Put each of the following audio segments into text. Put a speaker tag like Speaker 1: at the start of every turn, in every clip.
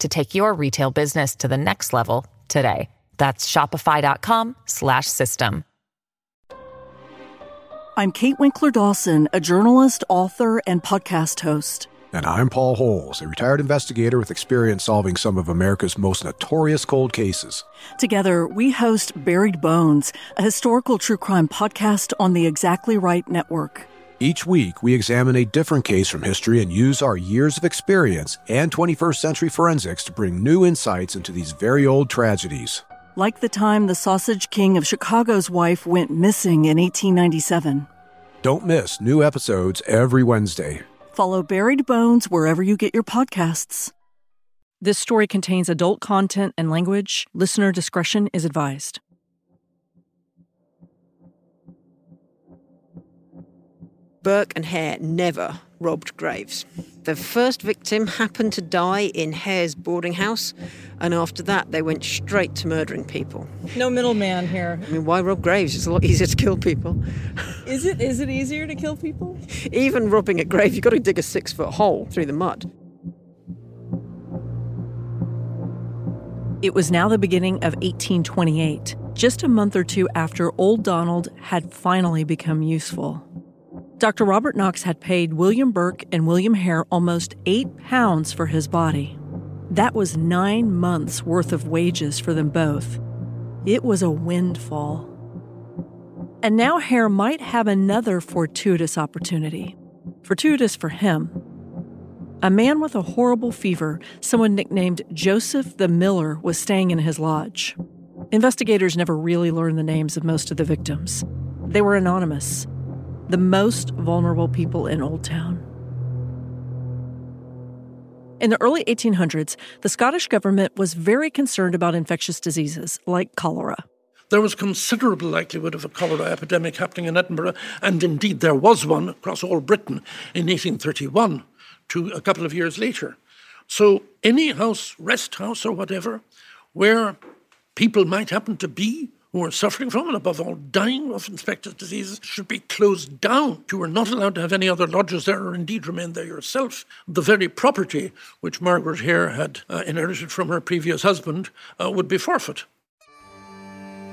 Speaker 1: to take your retail business to the next level today. That's shopify.com slash system.
Speaker 2: I'm Kate Winkler Dawson, a journalist, author, and podcast host.
Speaker 3: And I'm Paul Holes, a retired investigator with experience solving some of America's most notorious cold cases.
Speaker 2: Together, we host Buried Bones, a historical true crime podcast on the Exactly Right Network.
Speaker 3: Each week, we examine a different case from history and use our years of experience and 21st century forensics to bring new insights into these very old tragedies.
Speaker 2: Like the time the Sausage King of Chicago's wife went missing in 1897.
Speaker 3: Don't miss new episodes every Wednesday.
Speaker 2: Follow Buried Bones wherever you get your podcasts. This story contains adult content and language. Listener discretion is advised.
Speaker 4: Burke and Hare never robbed graves. The first victim happened to die in Hare's boarding house, and after that, they went straight to murdering people.
Speaker 5: No middleman here.
Speaker 4: I mean, why rob graves? It's a lot easier to kill people.
Speaker 5: Is it? Is it easier to kill people?
Speaker 4: Even robbing a grave, you've got to dig a six foot hole through the mud.
Speaker 2: It was now the beginning of 1828, just a month or two after Old Donald had finally become useful. Dr. Robert Knox had paid William Burke and William Hare almost eight pounds for his body. That was nine months' worth of wages for them both. It was a windfall. And now Hare might have another fortuitous opportunity. Fortuitous for him. A man with a horrible fever, someone nicknamed Joseph the Miller, was staying in his lodge. Investigators never really learned the names of most of the victims. They were anonymous the most vulnerable people in Old Town. In the early 1800s, the Scottish government was very concerned about infectious diseases like cholera.
Speaker 6: There was considerable likelihood of a cholera epidemic happening in Edinburgh, and indeed there was one across all Britain in 1831 to a couple of years later. So, any house, rest house, or whatever, where people might happen to be who are suffering from and above all dying of infectious diseases should be closed down. You are not allowed to have any other lodgers there or indeed remain there yourself. The very property which Margaret Hare had uh, inherited from her previous husband uh, would be forfeit.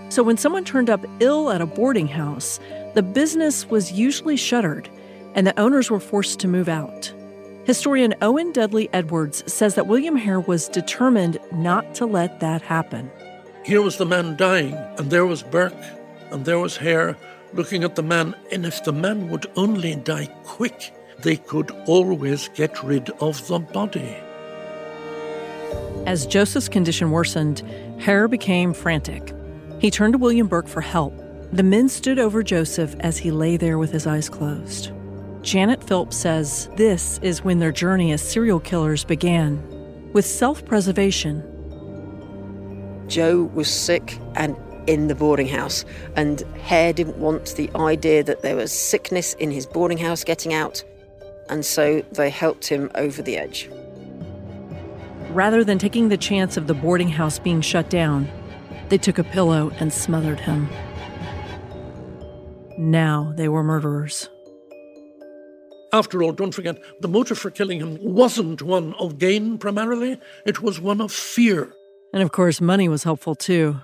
Speaker 2: So when someone turned up ill at a boarding house, the business was usually shuttered and the owners were forced to move out. Historian Owen Dudley Edwards says that William Hare was determined not to let that happen.
Speaker 6: Here was the man dying, and there was Burke, and there was Hare looking at the man. And if the man would only die quick, they could always get rid of the body.
Speaker 2: As Joseph's condition worsened, Hare became frantic. He turned to William Burke for help. The men stood over Joseph as he lay there with his eyes closed. Janet Philp says this is when their journey as serial killers began, with self preservation
Speaker 4: Joe was sick and in the boarding house, and Hare didn't want the idea that there was sickness in his boarding house getting out, and so they helped him over the edge.
Speaker 2: Rather than taking the chance of the boarding house being shut down, they took a pillow and smothered him. Now they were murderers.
Speaker 6: After all, don't forget, the motive for killing him wasn't one of gain primarily, it was one of fear.
Speaker 2: And of course, money was helpful too.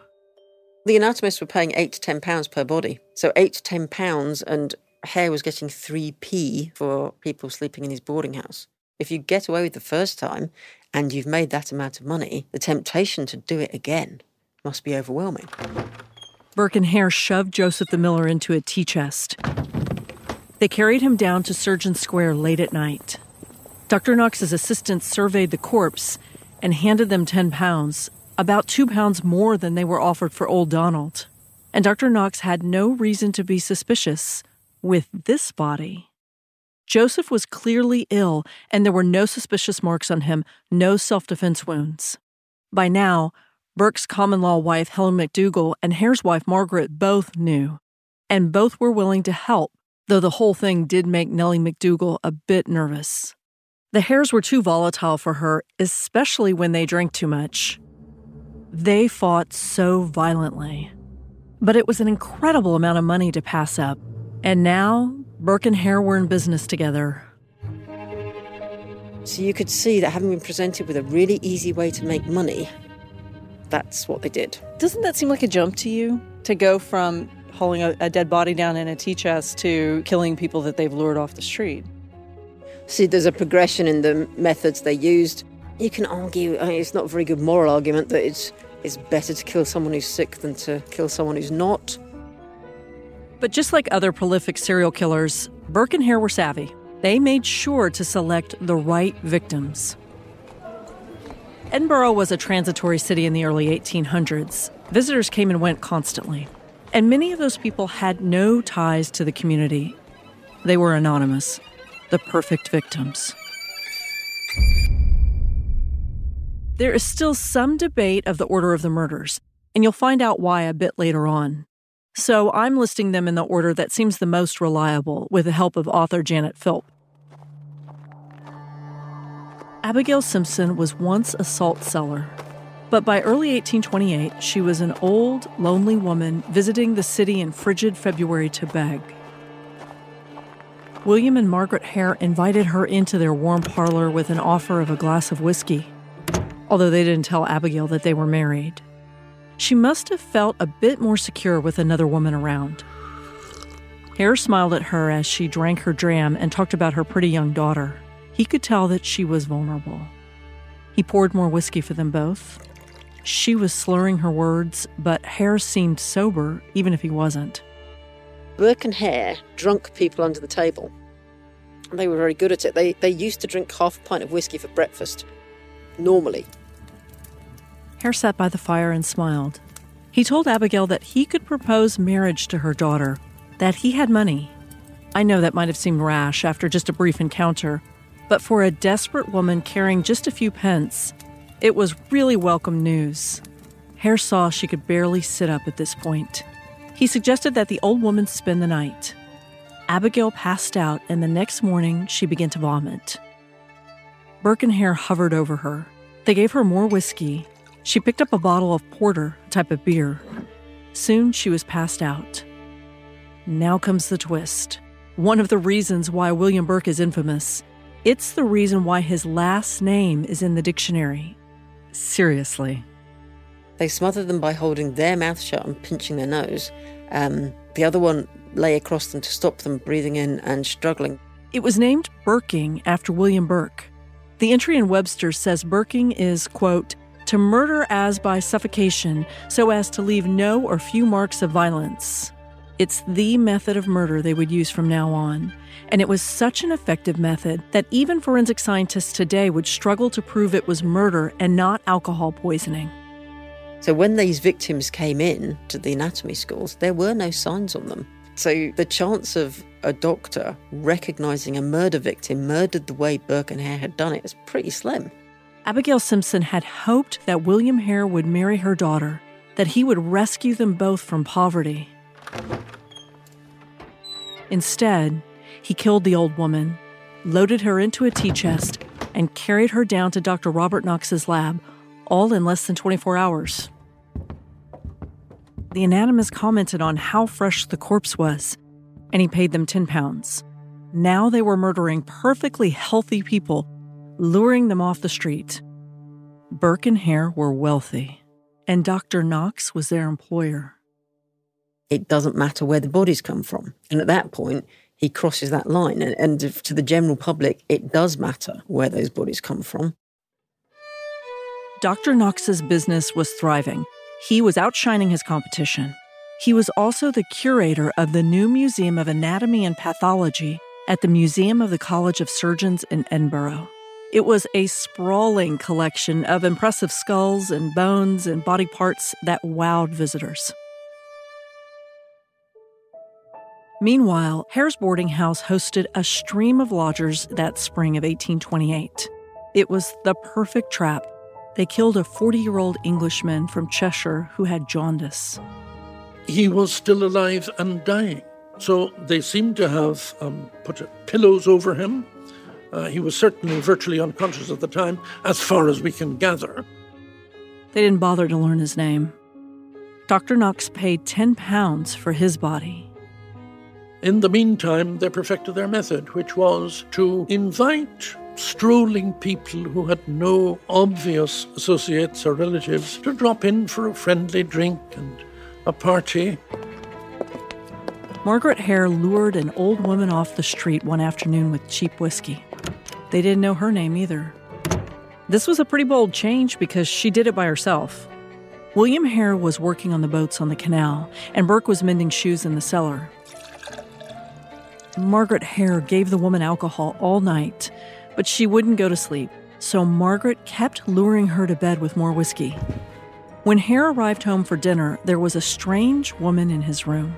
Speaker 4: The anatomists were paying eight to ten pounds per body. So eight to ten pounds, and Hare was getting 3p for people sleeping in his boarding house. If you get away with the first time and you've made that amount of money, the temptation to do it again must be overwhelming.
Speaker 2: Burke and Hare shoved Joseph the Miller into a tea chest. They carried him down to Surgeon Square late at night. Dr. Knox's assistant surveyed the corpse and handed them 10 pounds, about two pounds more than they were offered for old Donald. And Dr. Knox had no reason to be suspicious with this body. Joseph was clearly ill, and there were no suspicious marks on him, no self defense wounds. By now, Burke's common law wife, Helen McDougal, and Hare's wife, Margaret, both knew, and both were willing to help, though the whole thing did make Nellie McDougal a bit nervous. The Hares were too volatile for her, especially when they drank too much. They fought so violently. But it was an incredible amount of money to pass up. And now, Burke and Hare were in business together.
Speaker 4: So you could see that having been presented with a really easy way to make money, that's what they did.
Speaker 5: Doesn't that seem like a jump to you? To go from hauling a, a dead body down in a tea chest to killing people that they've lured off the street?
Speaker 4: See, there's a progression in the methods they used. You can argue, I mean, it's not a very good moral argument, that it's, it's better to kill someone who's sick than to kill someone who's not.
Speaker 2: But just like other prolific serial killers, Burke and Hare were savvy. They made sure to select the right victims. Edinburgh was a transitory city in the early 1800s. Visitors came and went constantly. And many of those people had no ties to the community. They were anonymous, the perfect victims. There is still some debate of the order of the murders, and you'll find out why a bit later on. So I'm listing them in the order that seems the most reliable with the help of author Janet Philp. Abigail Simpson was once a salt seller, but by early 1828 she was an old, lonely woman visiting the city in frigid February to beg. William and Margaret Hare invited her into their warm parlor with an offer of a glass of whiskey, although they didn't tell Abigail that they were married. She must have felt a bit more secure with another woman around. Hare smiled at her as she drank her dram and talked about her pretty young daughter. He could tell that she was vulnerable. He poured more whiskey for them both. She was slurring her words, but Hare seemed sober, even if he wasn't.
Speaker 4: Burke and Hare drunk people under the table. They were very good at it. They, they used to drink half a pint of whiskey for breakfast, normally.
Speaker 2: Hare sat by the fire and smiled. He told Abigail that he could propose marriage to her daughter, that he had money. I know that might have seemed rash after just a brief encounter, but for a desperate woman carrying just a few pence, it was really welcome news. Hare saw she could barely sit up at this point. He suggested that the old woman spend the night. Abigail passed out, and the next morning she began to vomit. Burke and Hare hovered over her. They gave her more whiskey, she picked up a bottle of porter, a type of beer. Soon she was passed out. Now comes the twist. One of the reasons why William Burke is infamous. It's the reason why his last name is in the dictionary. Seriously.
Speaker 4: They smothered them by holding their mouth shut and pinching their nose. Um, the other one lay across them to stop them breathing in and struggling.
Speaker 2: It was named Burking after William Burke. The entry in Webster says Burking is, quote, to murder as by suffocation so as to leave no or few marks of violence. It's the method of murder they would use from now on. And it was such an effective method that even forensic scientists today would struggle to prove it was murder and not alcohol poisoning.
Speaker 4: So when these victims came in to the anatomy schools, there were no signs on them. So the chance of a doctor recognizing a murder victim murdered the way Burke and Hare had done it is pretty slim.
Speaker 2: Abigail Simpson had hoped that William Hare would marry her daughter, that he would rescue them both from poverty. Instead, he killed the old woman, loaded her into a tea chest, and carried her down to Dr. Robert Knox's lab, all in less than 24 hours. The anatomist commented on how fresh the corpse was, and he paid them 10 pounds. Now they were murdering perfectly healthy people luring them off the street. Burke and Hare were wealthy, and Dr. Knox was their employer.
Speaker 4: It doesn't matter where the bodies come from. And at that point, he crosses that line. And, and to the general public, it does matter where those bodies come from.
Speaker 2: Dr. Knox's business was thriving. He was outshining his competition. He was also the curator of the new Museum of Anatomy and Pathology at the Museum of the College of Surgeons in Edinburgh. It was a sprawling collection of impressive skulls and bones and body parts that wowed visitors. Meanwhile, Hare's boarding house hosted a stream of lodgers that spring of 1828. It was the perfect trap. They killed a 40 year old Englishman from Cheshire who had jaundice.
Speaker 6: He was still alive and dying. So they seemed to have um, put pillows over him. Uh, he was certainly virtually unconscious at the time, as far as we can gather.
Speaker 2: They didn't bother to learn his name. Dr. Knox paid 10 pounds for his body.
Speaker 6: In the meantime, they perfected their method, which was to invite strolling people who had no obvious associates or relatives to drop in for a friendly drink and a party.
Speaker 2: Margaret Hare lured an old woman off the street one afternoon with cheap whiskey. They didn't know her name either. This was a pretty bold change because she did it by herself. William Hare was working on the boats on the canal, and Burke was mending shoes in the cellar. Margaret Hare gave the woman alcohol all night, but she wouldn't go to sleep, so Margaret kept luring her to bed with more whiskey. When Hare arrived home for dinner, there was a strange woman in his room.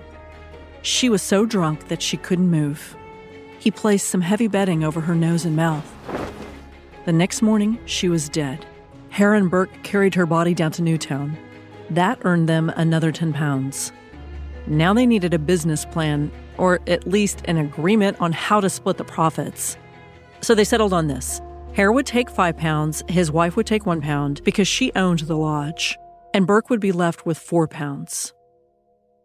Speaker 2: She was so drunk that she couldn't move. He placed some heavy bedding over her nose and mouth. The next morning, she was dead. Hare and Burke carried her body down to Newtown. That earned them another 10 pounds. Now they needed a business plan, or at least an agreement on how to split the profits. So they settled on this. Hare would take five pounds, his wife would take one pound because she owned the lodge, and Burke would be left with four pounds.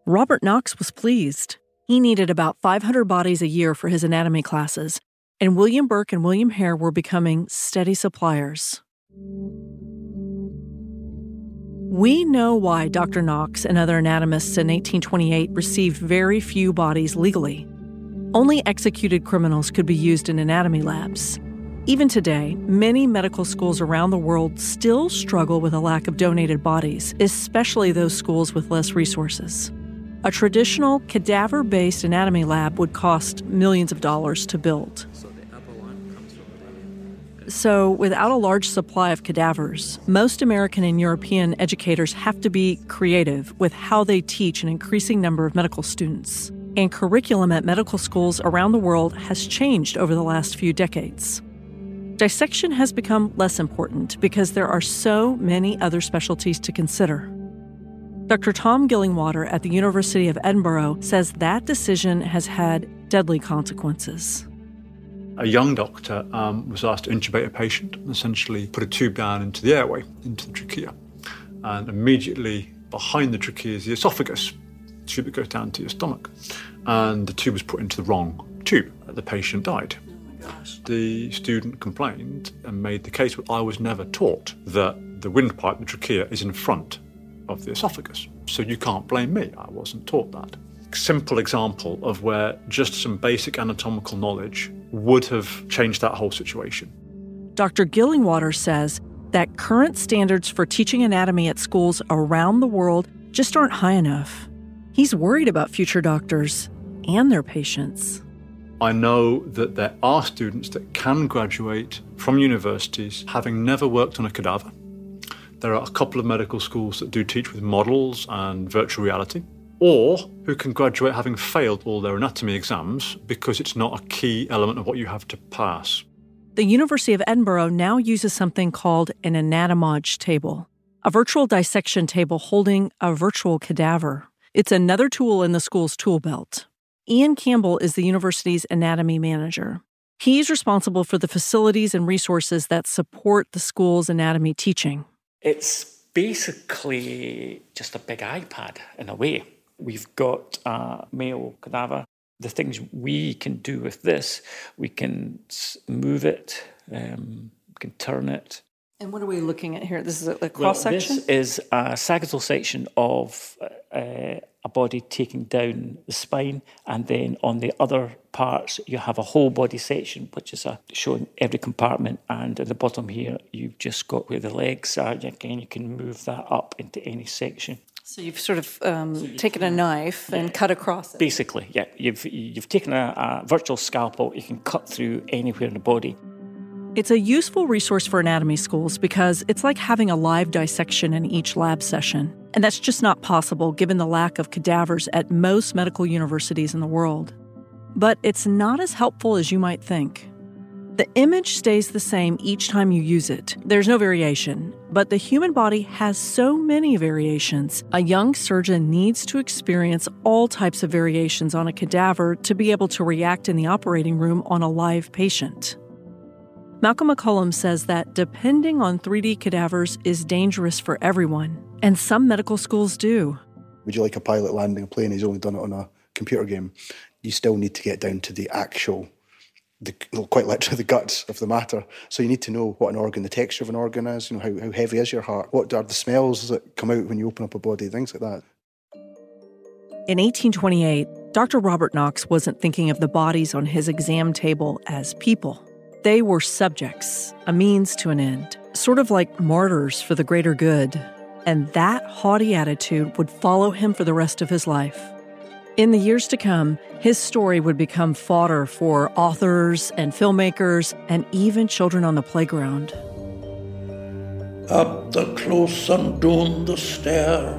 Speaker 2: Robert Knox was pleased. He needed about 500 bodies a year for his anatomy classes, and William Burke and William Hare were becoming steady suppliers. We know why Dr. Knox and other anatomists in 1828 received very few bodies legally. Only executed criminals could be used in anatomy labs. Even today, many medical schools around the world still struggle with a lack of donated bodies, especially those schools with less resources. A traditional cadaver based anatomy lab would cost millions of dollars to build. So, without a large supply of cadavers, most American and European educators have to be creative with how they teach an increasing number of medical students. And curriculum at medical schools around the world has changed over the last few decades. Dissection has become less important because there are so many other specialties to consider. Dr. Tom Gillingwater at the University of Edinburgh says that decision has had deadly consequences
Speaker 7: a young doctor um, was asked to intubate a patient and essentially put a tube down into the airway, into the trachea. And immediately behind the trachea is the esophagus, the tube that goes down to your stomach. And the tube was put into the wrong tube. The patient died. the student complained and made the case that I was never taught that the windpipe, the trachea, is in front of the esophagus. So you can't blame me. I wasn't taught that. Simple example of where just some basic anatomical knowledge would have changed that whole situation.
Speaker 2: Dr. Gillingwater says that current standards for teaching anatomy at schools around the world just aren't high enough. He's worried about future doctors and their patients.
Speaker 7: I know that there are students that can graduate from universities having never worked on a cadaver. There are a couple of medical schools that do teach with models and virtual reality or who can graduate having failed all their anatomy exams because it's not a key element of what you have to pass.
Speaker 2: The University of Edinburgh now uses something called an anatomage table, a virtual dissection table holding a virtual cadaver. It's another tool in the school's tool belt. Ian Campbell is the university's anatomy manager. He's responsible for the facilities and resources that support the school's anatomy teaching.
Speaker 8: It's basically just a big iPad in a way. We've got a male cadaver. The things we can do with this, we can move it, um, we can turn it.
Speaker 5: And what are we looking at here? This is a, a cross well, section?
Speaker 8: This is a sagittal section of uh, a body taking down the spine, and then on the other parts, you have a whole body section, which is a, showing every compartment. And at the bottom here, you've just got where the legs are. Again, you can move that up into any section.
Speaker 5: So you've sort of um, so taken a knife and cut across it.
Speaker 8: Basically, yeah. You've you've taken a, a virtual scalpel. You can cut through anywhere in the body.
Speaker 2: It's a useful resource for anatomy schools because it's like having a live dissection in each lab session. And that's just not possible given the lack of cadavers at most medical universities in the world. But it's not as helpful as you might think. The image stays the same each time you use it. There's no variation. But the human body has so many variations. A young surgeon needs to experience all types of variations on a cadaver to be able to react in the operating room on a live patient. Malcolm McCollum says that depending on 3D cadavers is dangerous for everyone, and some medical schools do.
Speaker 9: Would you like a pilot landing a plane? He's only done it on a computer game. You still need to get down to the actual the, quite literally the guts of the matter. So you need to know what an organ, the texture of an organ is, you know, how, how heavy is your heart, what are the smells that come out when you open up a body, things like that.
Speaker 2: In 1828, Dr. Robert Knox wasn't thinking of the bodies on his exam table as people. They were subjects, a means to an end, sort of like martyrs for the greater good. And that haughty attitude would follow him for the rest of his life. In the years to come, his story would become fodder for authors and filmmakers and even children on the playground.
Speaker 6: Up the close and down the stair,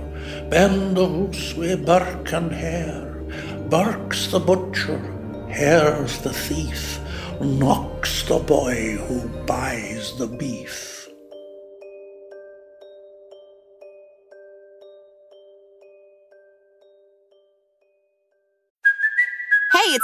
Speaker 6: bend the hoose wi' Burke and Hare. Burke's the butcher, Hare's the thief, Knox the boy who buys the beef.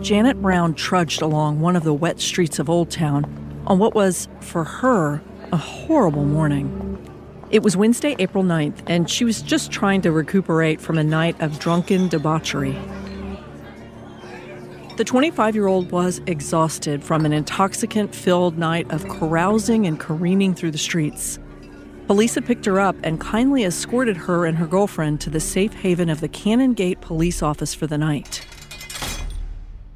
Speaker 2: Janet Brown trudged along one of the wet streets of Old Town on what was, for her, a horrible morning. It was Wednesday, April 9th, and she was just trying to recuperate from a night of drunken debauchery. The 25 year old was exhausted from an intoxicant filled night of carousing and careening through the streets. Police had picked her up and kindly escorted her and her girlfriend to the safe haven of the Canongate police office for the night.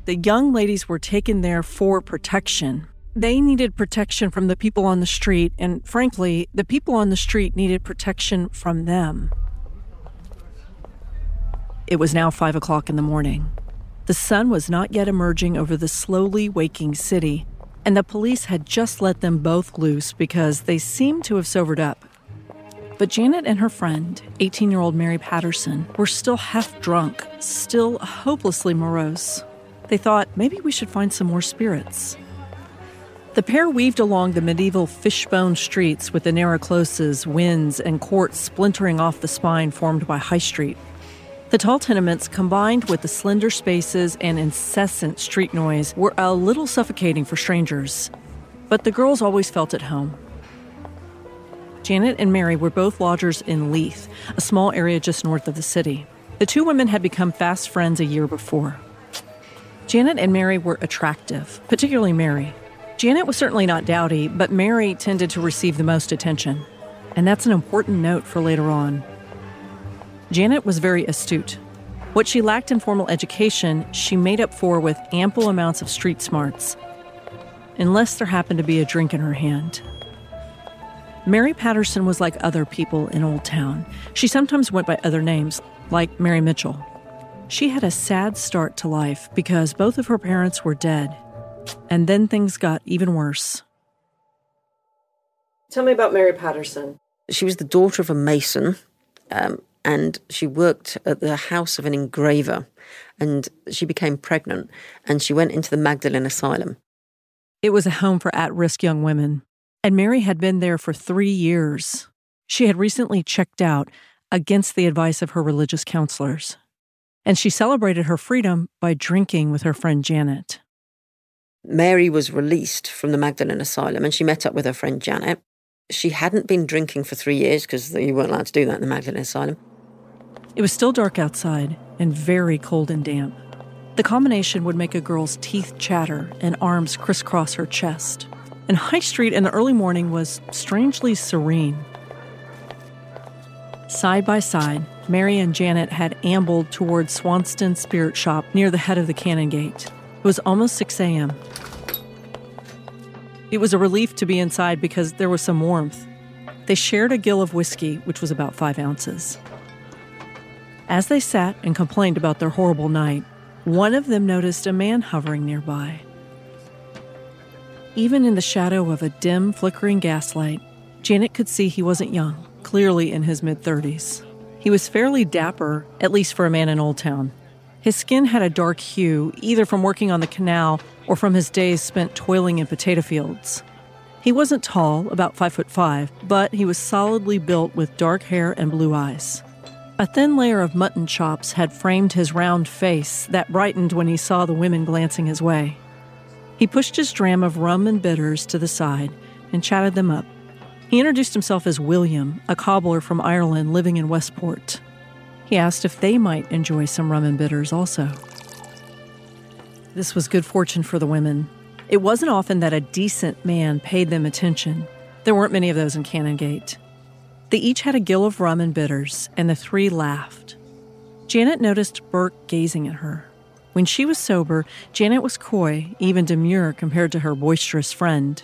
Speaker 2: The young ladies were taken there for protection. They needed protection from the people on the street, and frankly, the people on the street needed protection from them. It was now five o'clock in the morning. The sun was not yet emerging over the slowly waking city, and the police had just let them both loose because they seemed to have sobered up. But Janet and her friend, 18 year old Mary Patterson, were still half drunk, still hopelessly morose they thought maybe we should find some more spirits. The pair weaved along the medieval fishbone streets with the narrow closes, winds, and courts splintering off the spine formed by High Street. The tall tenements, combined with the slender spaces and incessant street noise, were a little suffocating for strangers. But the girls always felt at home. Janet and Mary were both lodgers in Leith, a small area just north of the city. The two women had become fast friends a year before. Janet and Mary were attractive, particularly Mary. Janet was certainly not dowdy, but Mary tended to receive the most attention. And that's an important note for later on. Janet was very astute. What she lacked in formal education, she made up for with ample amounts of street smarts, unless there happened to be a drink in her hand. Mary Patterson was like other people in Old Town. She sometimes went by other names, like Mary Mitchell. She had a sad start to life because both of her parents were dead. And then things got even worse.
Speaker 5: Tell me about Mary Patterson.
Speaker 4: She was the daughter of a mason, um, and she worked at the house of an engraver. And she became pregnant, and she went into the Magdalen Asylum.
Speaker 2: It was a home for at risk young women, and Mary had been there for three years. She had recently checked out against the advice of her religious counselors and she celebrated her freedom by drinking with her friend Janet.
Speaker 4: Mary was released from the Magdalen Asylum and she met up with her friend Janet. She hadn't been drinking for three years because you weren't allowed to do that in the Magdalen Asylum.
Speaker 2: It was still dark outside and very cold and damp. The combination would make a girl's teeth chatter and arms crisscross her chest. And High Street in the early morning was strangely serene. Side by side, Mary and Janet had ambled towards Swanston Spirit Shop near the head of the Canongate. It was almost 6 a.m. It was a relief to be inside because there was some warmth. They shared a gill of whiskey, which was about five ounces. As they sat and complained about their horrible night, one of them noticed a man hovering nearby. Even in the shadow of a dim, flickering gaslight, Janet could see he wasn't young, clearly in his mid 30s. He was fairly dapper, at least for a man in Old Town. His skin had a dark hue, either from working on the canal or from his days spent toiling in potato fields. He wasn't tall, about five foot five, but he was solidly built with dark hair and blue eyes. A thin layer of mutton chops had framed his round face that brightened when he saw the women glancing his way. He pushed his dram of rum and bitters to the side and chatted them up. He introduced himself as William, a cobbler from Ireland living in Westport. He asked if they might enjoy some rum and bitters also. This was good fortune for the women. It wasn't often that a decent man paid them attention. There weren't many of those in Canongate. They each had a gill of rum and bitters, and the three laughed. Janet noticed Burke gazing at her. When she was sober, Janet was coy, even demure compared to her boisterous friend.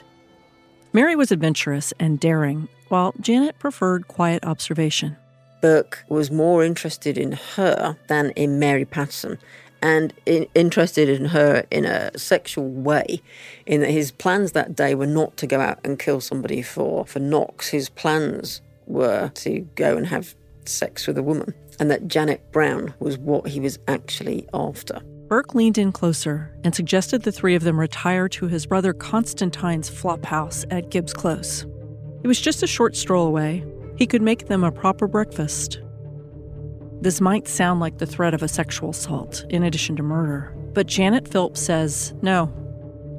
Speaker 2: Mary was adventurous and daring, while Janet preferred quiet observation.
Speaker 4: Burke was more interested in her than in Mary Patterson and in, interested in her in a sexual way in that his plans that day were not to go out and kill somebody for for Knox his plans were to go and have sex with a woman and that Janet Brown was what he was actually after
Speaker 2: Burke leaned in closer and suggested the three of them retire to his brother Constantine's flop house at Gibbs Close. It was just a short stroll away. He could make them a proper breakfast. This might sound like the threat of a sexual assault, in addition to murder, but Janet Philp says no.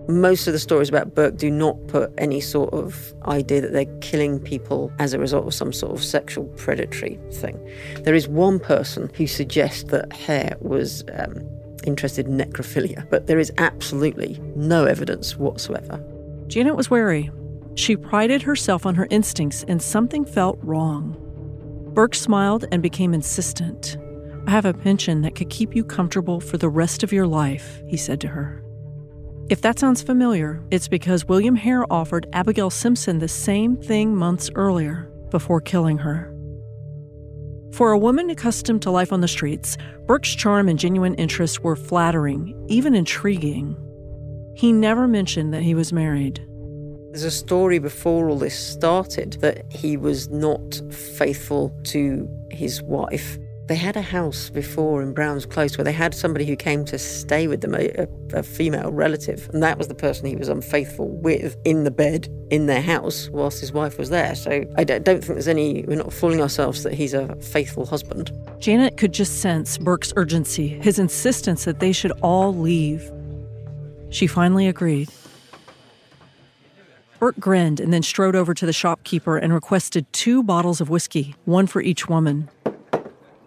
Speaker 4: Most of the stories about Burke do not put any sort of idea that they're killing people as a result of some sort of sexual predatory thing. There is one person who suggests that Hare was um, interested in necrophilia, but there is absolutely no evidence whatsoever.
Speaker 2: Janet was wary. She prided herself on her instincts, and something felt wrong. Burke smiled and became insistent. I have a pension that could keep you comfortable for the rest of your life, he said to her. If that sounds familiar, it's because William Hare offered Abigail Simpson the same thing months earlier before killing her. For a woman accustomed to life on the streets, Burke's charm and genuine interest were flattering, even intriguing. He never mentioned that he was married.
Speaker 4: There's a story before all this started that he was not faithful to his wife they had a house before in Browns Close where they had somebody who came to stay with them, a, a, female relative, and that was the person he was unfaithful with in the bed in their house whilst his wife was there. So I don't think there's any, we're not fooling ourselves that he's a faithful husband.
Speaker 2: Janet could just sense Burke's urgency, his insistence that they should all leave. She finally agreed. Burke grinned and then strode over to the shopkeeper and requested two bottles of whiskey, one for each woman.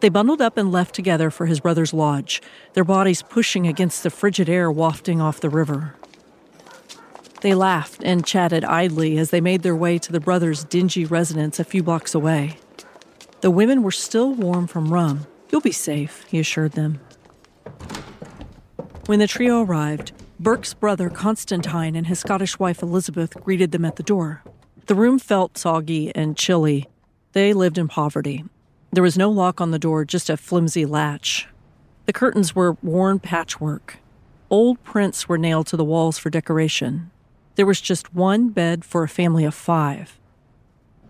Speaker 2: They bundled up and left together for his brother's lodge, their bodies pushing against the frigid air wafting off the river. They laughed and chatted idly as they made their way to the brothers' dingy residence a few blocks away. The women were still warm from rum. You'll be safe, he assured them. When the trio arrived, Burke's brother Constantine and his Scottish wife Elizabeth greeted them at the door. The room felt soggy and chilly. They lived in poverty, there was no lock on the door, just a flimsy latch. The curtains were worn patchwork. Old prints were nailed to the walls for decoration. There was just one bed for a family of five.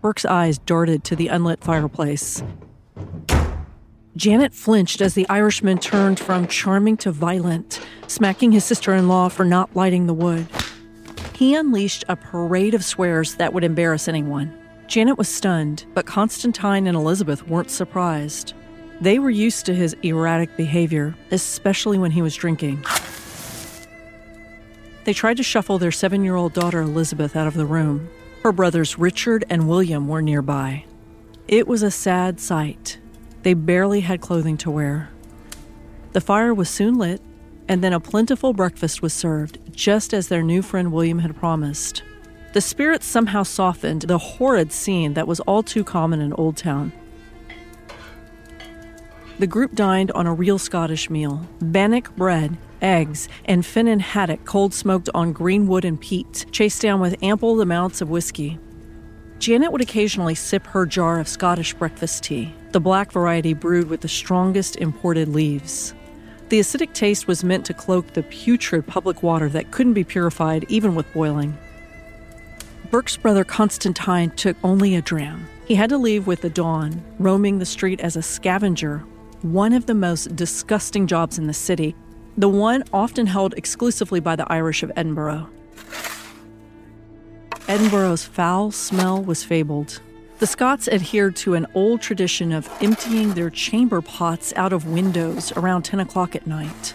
Speaker 2: Burke's eyes darted to the unlit fireplace. Janet flinched as the Irishman turned from charming to violent, smacking his sister in law for not lighting the wood. He unleashed a parade of swears that would embarrass anyone. Janet was stunned, but Constantine and Elizabeth weren't surprised. They were used to his erratic behavior, especially when he was drinking. They tried to shuffle their seven year old daughter Elizabeth out of the room. Her brothers Richard and William were nearby. It was a sad sight. They barely had clothing to wear. The fire was soon lit, and then a plentiful breakfast was served, just as their new friend William had promised. The spirits somehow softened the horrid scene that was all too common in Old Town. The group dined on a real Scottish meal bannock bread, eggs, and finnan haddock cold smoked on green wood and peat, chased down with ample amounts of whiskey. Janet would occasionally sip her jar of Scottish breakfast tea, the black variety brewed with the strongest imported leaves. The acidic taste was meant to cloak the putrid public water that couldn't be purified even with boiling. Burke's brother Constantine took only a dram. He had to leave with the dawn, roaming the street as a scavenger, one of the most disgusting jobs in the city, the one often held exclusively by the Irish of Edinburgh. Edinburgh's foul smell was fabled. The Scots adhered to an old tradition of emptying their chamber pots out of windows around 10 o'clock at night.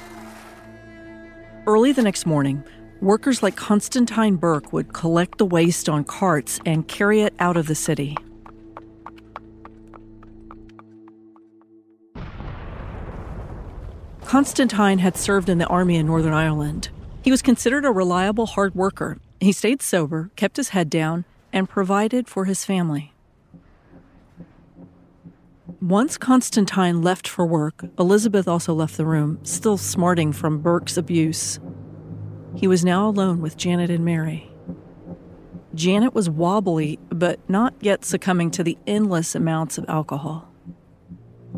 Speaker 2: Early the next morning, workers like Constantine Burke would collect the waste on carts and carry it out of the city. Constantine had served in the army in Northern Ireland. He was considered a reliable hard worker. He stayed sober, kept his head down, and provided for his family. Once Constantine left for work, Elizabeth also left the room, still smarting from Burke's abuse. He was now alone with Janet and Mary. Janet was wobbly, but not yet succumbing to the endless amounts of alcohol.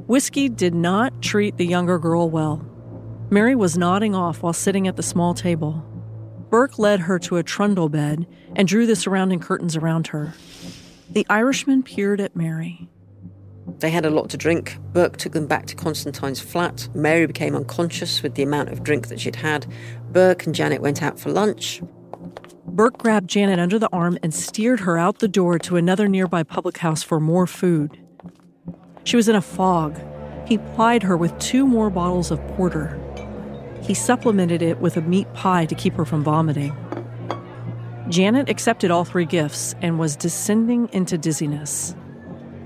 Speaker 2: Whiskey did not treat the younger girl well. Mary was nodding off while sitting at the small table. Burke led her to a trundle bed and drew the surrounding curtains around her. The Irishman peered at Mary.
Speaker 4: They had a lot to drink. Burke took them back to Constantine's flat. Mary became unconscious with the amount of drink that she'd had. Burke and Janet went out for lunch.
Speaker 2: Burke grabbed Janet under the arm and steered her out the door to another nearby public house for more food. She was in a fog. He plied her with two more bottles of porter. He supplemented it with a meat pie to keep her from vomiting. Janet accepted all three gifts and was descending into dizziness.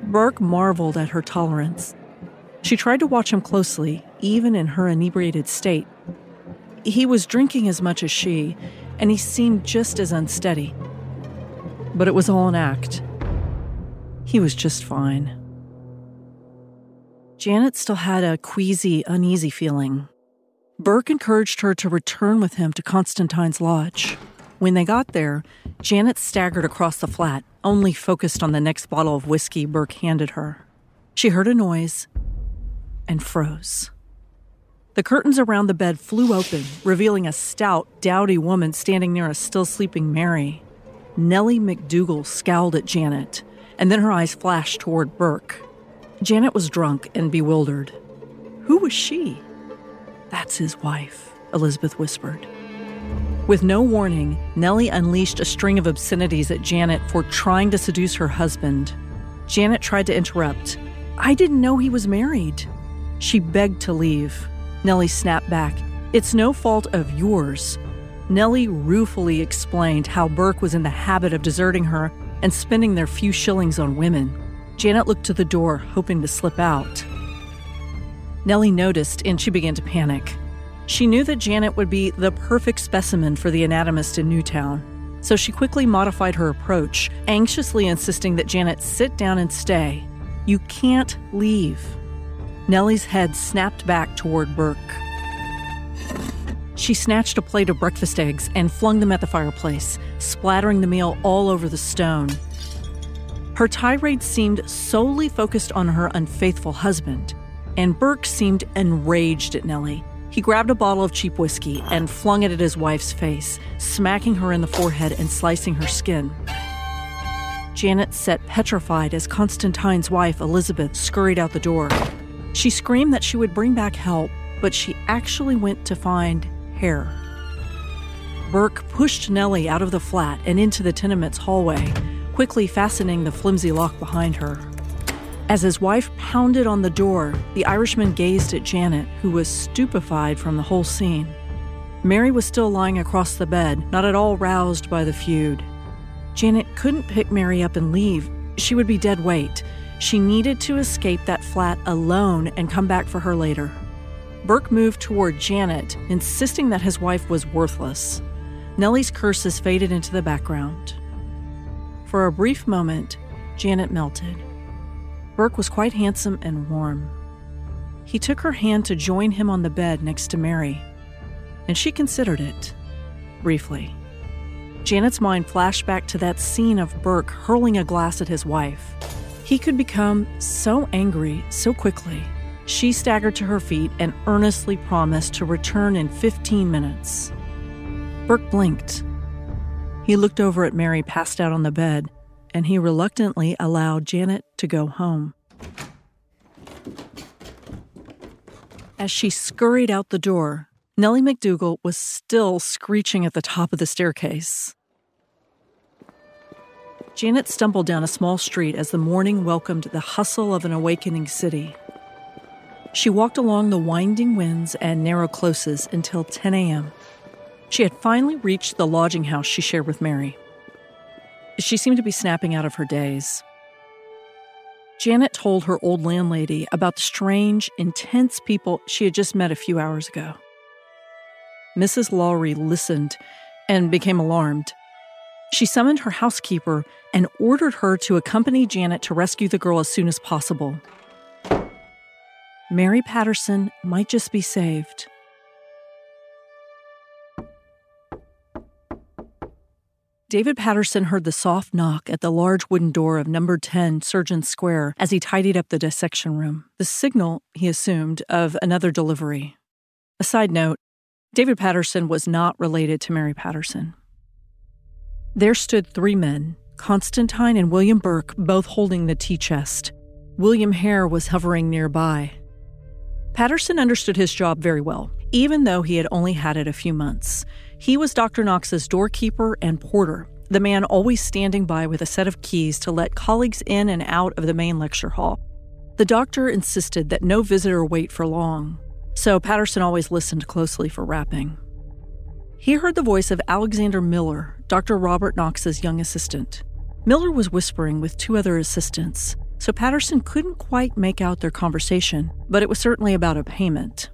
Speaker 2: Burke marveled at her tolerance. She tried to watch him closely, even in her inebriated state. He was drinking as much as she, and he seemed just as unsteady. But it was all an act. He was just fine. Janet still had a queasy, uneasy feeling. Burke encouraged her to return with him to Constantine's lodge. When they got there, Janet staggered across the flat, only focused on the next bottle of whiskey Burke handed her. She heard a noise and froze. The curtains around the bed flew open, revealing a stout, dowdy woman standing near a still sleeping Mary. Nellie McDougal scowled at Janet, and then her eyes flashed toward Burke. Janet was drunk and bewildered. Who was she? That's his wife, Elizabeth whispered. With no warning, Nellie unleashed a string of obscenities at Janet for trying to seduce her husband. Janet tried to interrupt. I didn't know he was married. She begged to leave. Nellie snapped back. It's no fault of yours. Nellie ruefully explained how Burke was in the habit of deserting her and spending their few shillings on women. Janet looked to the door, hoping to slip out. Nellie noticed and she began to panic. She knew that Janet would be the perfect specimen for the anatomist in Newtown, so she quickly modified her approach, anxiously insisting that Janet sit down and stay. You can't leave. Nellie's head snapped back toward Burke. She snatched a plate of breakfast eggs and flung them at the fireplace, splattering the meal all over the stone. Her tirade seemed solely focused on her unfaithful husband, and Burke seemed enraged at Nellie he grabbed a bottle of cheap whiskey and flung it at his wife's face, smacking her in the forehead and slicing her skin. Janet sat petrified as Constantine's wife, Elizabeth, scurried out the door. She screamed that she would bring back help, but she actually went to find Hare. Burke pushed Nellie out of the flat and into the tenement's hallway, quickly fastening the flimsy lock behind her. As his wife pounded on the door, the Irishman gazed at Janet, who was stupefied from the whole scene. Mary was still lying across the bed, not at all roused by the feud. Janet couldn't pick Mary up and leave. She would be dead weight. She needed to escape that flat alone and come back for her later. Burke moved toward Janet, insisting that his wife was worthless. Nellie's curses faded into the background. For a brief moment, Janet melted. Burke was quite handsome and warm. he took her hand to join him on the bed next to Mary, and she considered it briefly. Janet's mind flashed back to that scene of Burke hurling a glass at his wife. He could become so angry so quickly. She staggered to her feet and earnestly promised to return in 15 minutes. Burke blinked. He looked over at Mary passed out on the bed, and he reluctantly allowed Janet to go home. As she scurried out the door, Nellie McDougal was still screeching at the top of the staircase. Janet stumbled down a small street as the morning welcomed the hustle of an awakening city. She walked along the winding wynds and narrow closes until 10 a.m. She had finally reached the lodging house she shared with Mary. She seemed to be snapping out of her daze. Janet told her old landlady about the strange, intense people she had just met a few hours ago. Mrs. Lawry listened and became alarmed. She summoned her housekeeper and ordered her to accompany Janet to rescue the girl as soon as possible. Mary Patterson might just be saved. David Patterson heard the soft knock at the large wooden door of number 10 Surgeon Square as he tidied up the dissection room, the signal, he assumed, of another delivery. A side note David Patterson was not related to Mary Patterson. There stood three men, Constantine and William Burke, both holding the tea chest. William Hare was hovering nearby. Patterson understood his job very well, even though he had only had it a few months. He was Dr. Knox's doorkeeper and porter, the man always standing by with a set of keys to let colleagues in and out of the main lecture hall. The doctor insisted that no visitor wait for long, so Patterson always listened closely for rapping. He heard the voice of Alexander Miller, Dr. Robert Knox's young assistant. Miller was whispering with two other assistants, so Patterson couldn't quite make out their conversation, but it was certainly about a payment.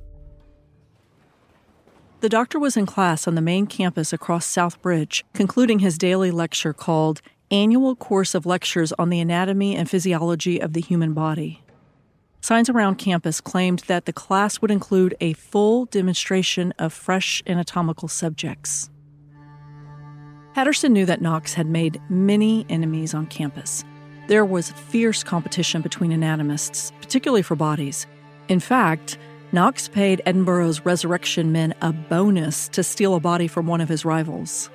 Speaker 2: The doctor was in class on the main campus across South Bridge, concluding his daily lecture called Annual Course of Lectures on the Anatomy and Physiology of the Human Body. Signs around campus claimed that the class would include a full demonstration of fresh anatomical subjects. Patterson knew that Knox had made many enemies on campus. There was fierce competition between anatomists, particularly for bodies. In fact, Knox paid Edinburgh's resurrection men a bonus to steal a body from one of his rivals.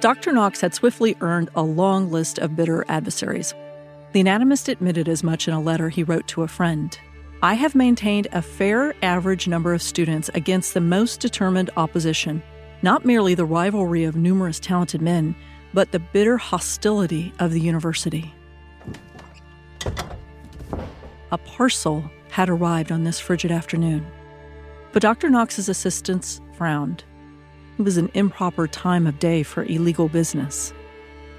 Speaker 2: Dr. Knox had swiftly earned a long list of bitter adversaries, the anatomist admitted as much in a letter he wrote to a friend. I have maintained a fair average number of students against the most determined opposition, not merely the rivalry of numerous talented men, but the bitter hostility of the university. A parcel had arrived on this frigid afternoon. But Dr. Knox's assistants frowned. It was an improper time of day for illegal business.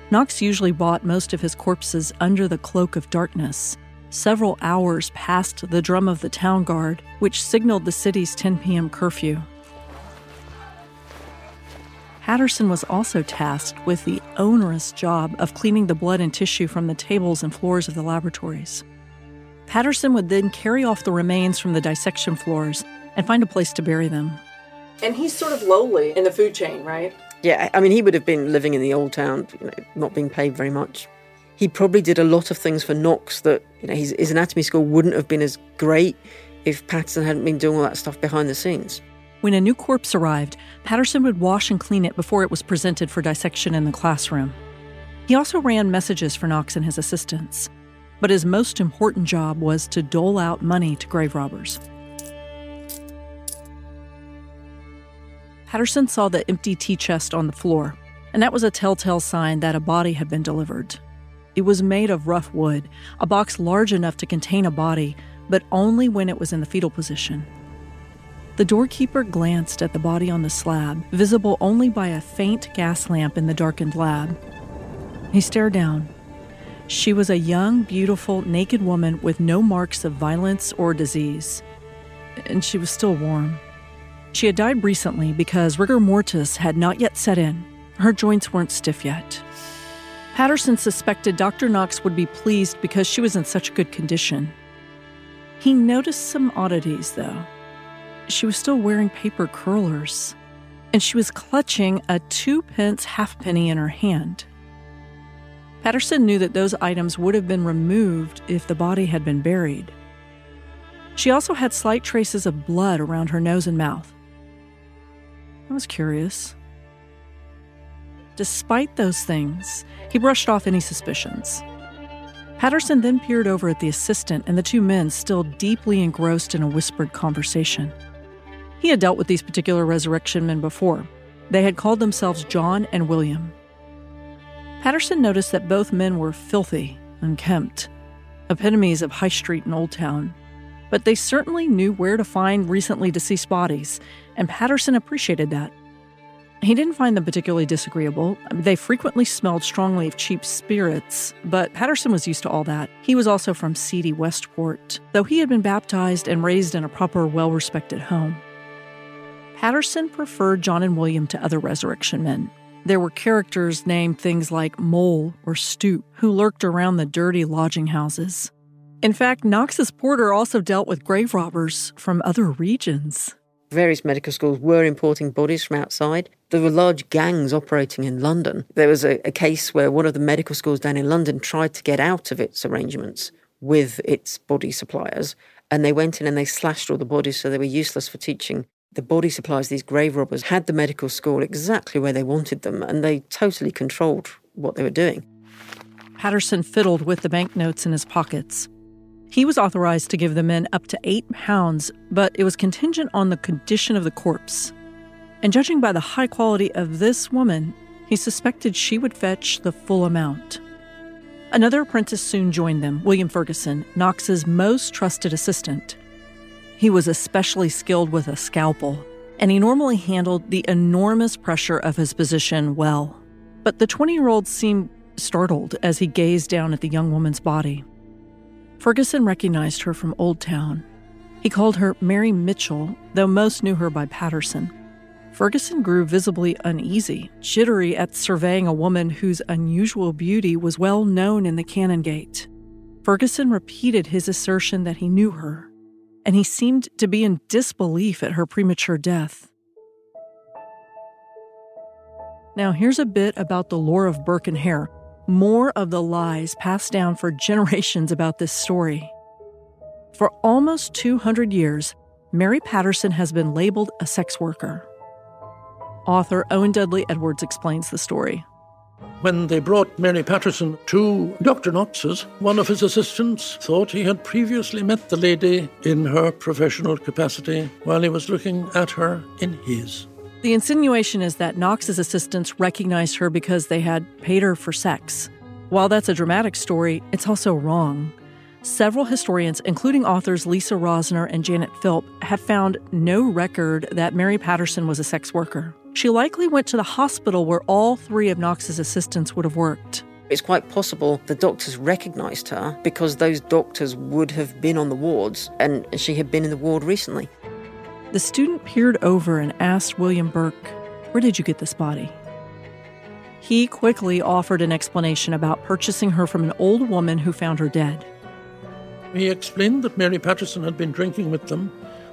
Speaker 2: Knox usually bought most of his corpses under the cloak of darkness, several hours past the drum of the town guard, which signaled the city's 10 p.m. curfew. Patterson was also tasked with the onerous job of cleaning the blood and tissue from the tables and floors of the laboratories. Patterson would then carry off the remains from the dissection floors and find a place to bury them.
Speaker 5: And he's sort of lowly in the food chain, right?
Speaker 4: Yeah, I mean, he would have been living in the old town, you know, not being paid very much. He probably did a lot of things for Knox that, you know, his, his anatomy school wouldn't have been as great if Patterson hadn't been doing all that stuff behind the scenes.
Speaker 2: When a new corpse arrived, Patterson would wash and clean it before it was presented for dissection in the classroom. He also ran messages for Knox and his assistants. But his most important job was to dole out money to grave robbers. Patterson saw the empty tea chest on the floor, and that was a telltale sign that a body had been delivered. It was made of rough wood, a box large enough to contain a body, but only when it was in the fetal position. The doorkeeper glanced at the body on the slab, visible only by a faint gas lamp in the darkened lab. He stared down. She was a young, beautiful, naked woman with no marks of violence or disease. And she was still warm. She had died recently because rigor mortis had not yet set in. Her joints weren't stiff yet. Patterson suspected Dr. Knox would be pleased because she was in such good condition. He noticed some oddities, though. She was still wearing paper curlers, and she was clutching a two pence halfpenny in her hand. Patterson knew that those items would have been removed if the body had been buried. She also had slight traces of blood around her nose and mouth. I was curious. Despite those things, he brushed off any suspicions. Patterson then peered over at the assistant and the two men still deeply engrossed in a whispered conversation. He had dealt with these particular resurrection men before. They had called themselves John and William. Patterson noticed that both men were filthy, unkempt, epitomes of High Street in Old Town. But they certainly knew where to find recently deceased bodies, and Patterson appreciated that. He didn't find them particularly disagreeable. They frequently smelled strongly of cheap spirits, but Patterson was used to all that. He was also from seedy Westport, though he had been baptized and raised in a proper, well respected home. Patterson preferred John and William to other resurrection men. There were characters named things like Mole or Stoop who lurked around the dirty lodging houses. In fact, Knox's porter also dealt with grave robbers from other regions.
Speaker 4: Various medical schools were importing bodies from outside. There were large gangs operating in London. There was a, a, case where one of the medical schools down in London tried to get out of its arrangements with its body suppliers, and they went in and they slashed all the bodies so they were useless for teaching. The body suppliers, these grave robbers, had the medical school exactly where they wanted them, and they totally controlled what they were doing.
Speaker 2: Patterson fiddled with the banknotes in his pockets. He was authorized to give the men up to eight pounds, but it was contingent on the condition of the corpse. And judging by the high quality of this woman, he suspected she would fetch the full amount. Another apprentice soon joined them, William Ferguson, Knox's most trusted assistant. He was especially skilled with a scalpel, and he normally handled the enormous pressure of his position well. But the 20 year old seemed startled as he gazed down at the young woman's body. Ferguson recognized her from Old Town. He called her Mary Mitchell, though most knew her by Patterson. Ferguson grew visibly uneasy, jittery at surveying a woman whose unusual beauty was well known in the Canongate. Ferguson repeated his assertion that he knew her, and he seemed to be in disbelief at her premature death. Now, here's a bit about the lore of Burke and Hare, more of the lies passed down for generations about this story. For almost 200 years, Mary Patterson has been labeled a sex worker. Author Owen Dudley Edwards explains the story.
Speaker 6: When they brought Mary Patterson to Dr. Knox's, one of his assistants thought he had previously met the lady in her professional capacity while he was looking at her in his.
Speaker 2: The insinuation is that Knox's assistants recognized her because they had paid her for sex. While that's a dramatic story, it's also wrong. Several historians, including authors Lisa Rosner and Janet Philp, have found no record that Mary Patterson was a sex worker. She likely went to the hospital where all three of Knox's assistants would have worked.
Speaker 4: It's quite possible the doctors recognized her because those doctors would have been on the wards and she had been in the ward recently.
Speaker 2: The student peered over and asked William Burke, Where did you get this body? He quickly offered an explanation about purchasing her from an old woman who found her dead.
Speaker 6: He explained that Mary Patterson had been drinking with them,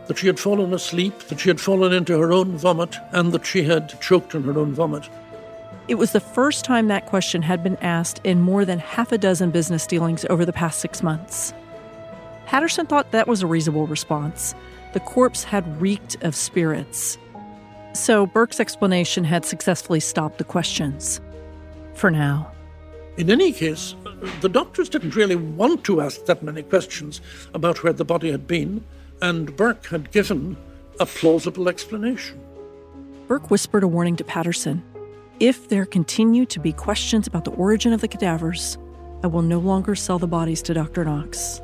Speaker 6: that she had fallen asleep, that she had fallen into her own vomit, and that she had choked on her own vomit.
Speaker 2: It was the first time that question had been asked in more than half a dozen business dealings over the past six months. Patterson thought that was a reasonable response, the corpse had reeked of spirits. So Burke's explanation had successfully stopped the questions. For now.
Speaker 6: In any case, the doctors didn't really want to ask that many questions about where the body had been, and Burke had given a plausible explanation.
Speaker 2: Burke whispered a warning to Patterson If there continue to be questions about the origin of the cadavers, I will no longer sell the bodies to Dr. Knox.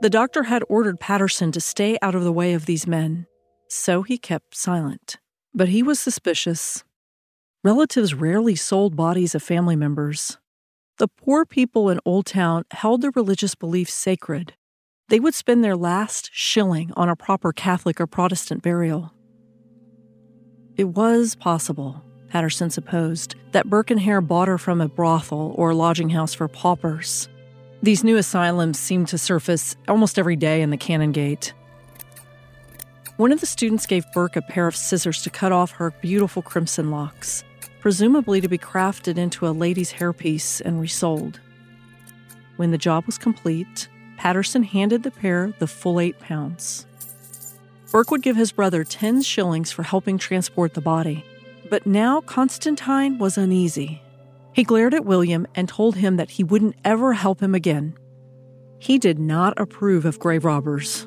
Speaker 2: The doctor had ordered Patterson to stay out of the way of these men, so he kept silent. But he was suspicious. Relatives rarely sold bodies of family members. The poor people in Old Town held their religious beliefs sacred. They would spend their last shilling on a proper Catholic or Protestant burial. It was possible, Patterson supposed, that Hare bought her from a brothel or lodging house for paupers. These new asylums seem to surface almost every day in the Canongate. One of the students gave Burke a pair of scissors to cut off her beautiful crimson locks, presumably to be crafted into a lady's hairpiece and resold. When the job was complete, Patterson handed the pair the full eight pounds. Burke would give his brother 10 shillings for helping transport the body. But now Constantine was uneasy. He glared at William and told him that he wouldn't ever help him again. He did not approve of grave robbers.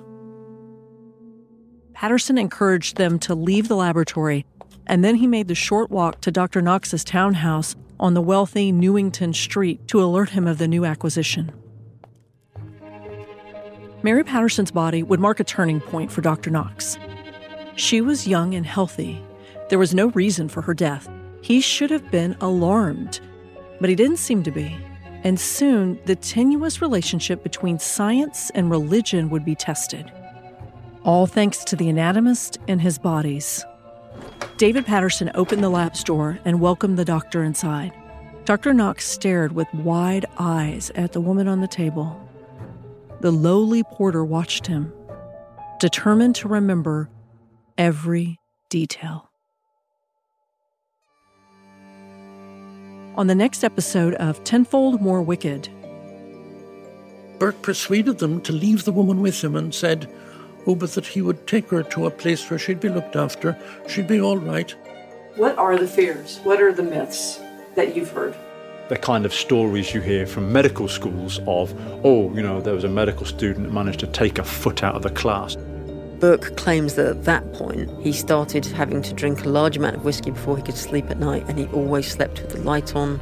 Speaker 2: Patterson encouraged them to leave the laboratory, and then he made the short walk to Dr. Knox's townhouse on the wealthy Newington Street to alert him of the new acquisition. Mary Patterson's body would mark a turning point for Dr. Knox. She was young and healthy. There was no reason for her death. He should have been alarmed, but he didn't seem to be. And soon, the tenuous relationship between science and religion would be tested. All thanks to the anatomist and his bodies. David Patterson opened the lab's door and welcomed the doctor inside. Dr. Knox stared with wide eyes at the woman on the table. The lowly porter watched him, determined to remember every detail. On the next episode of Tenfold More Wicked,
Speaker 6: Burke persuaded them to leave the woman with him and said, Oh, but that he would take her to a place where she'd be looked after. She'd be all right.
Speaker 2: What are the fears? What are the myths that you've heard?
Speaker 7: the kind of stories you hear from medical schools of, oh, you know, there was a medical student that managed to take a foot out of the class.
Speaker 4: Burke claims that at that point he started having to drink a large amount of whiskey before he could sleep at night, and he always slept with the light on.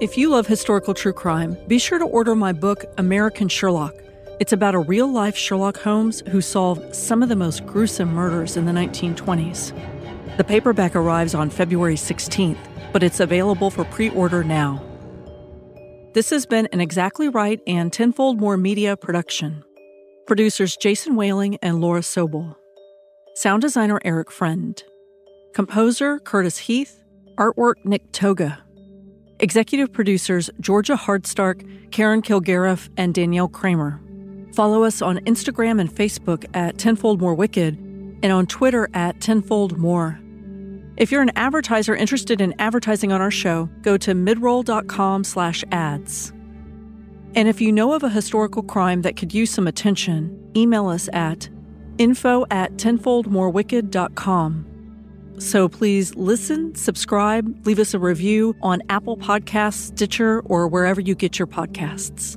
Speaker 2: If you love historical true crime, be sure to order my book, American Sherlock. It's about a real life Sherlock Holmes who solved some of the most gruesome murders in the 1920s. The paperback arrives on February 16th but it's available for pre order now. This has been an Exactly Right and Tenfold More Media production. Producers Jason Wehling and Laura Sobel. Sound designer Eric Friend. Composer Curtis Heath. Artwork Nick Toga. Executive producers Georgia Hardstark, Karen Kilgariff, and Danielle Kramer. Follow us on Instagram and Facebook at Tenfold More Wicked and on Twitter at Tenfold More. If you're an advertiser interested in advertising on our show, go to midroll.com slash ads. And if you know of a historical crime that could use some attention, email us at info at tenfoldmorewicked.com. So please listen, subscribe, leave us a review on Apple Podcasts, Stitcher, or wherever you get your podcasts.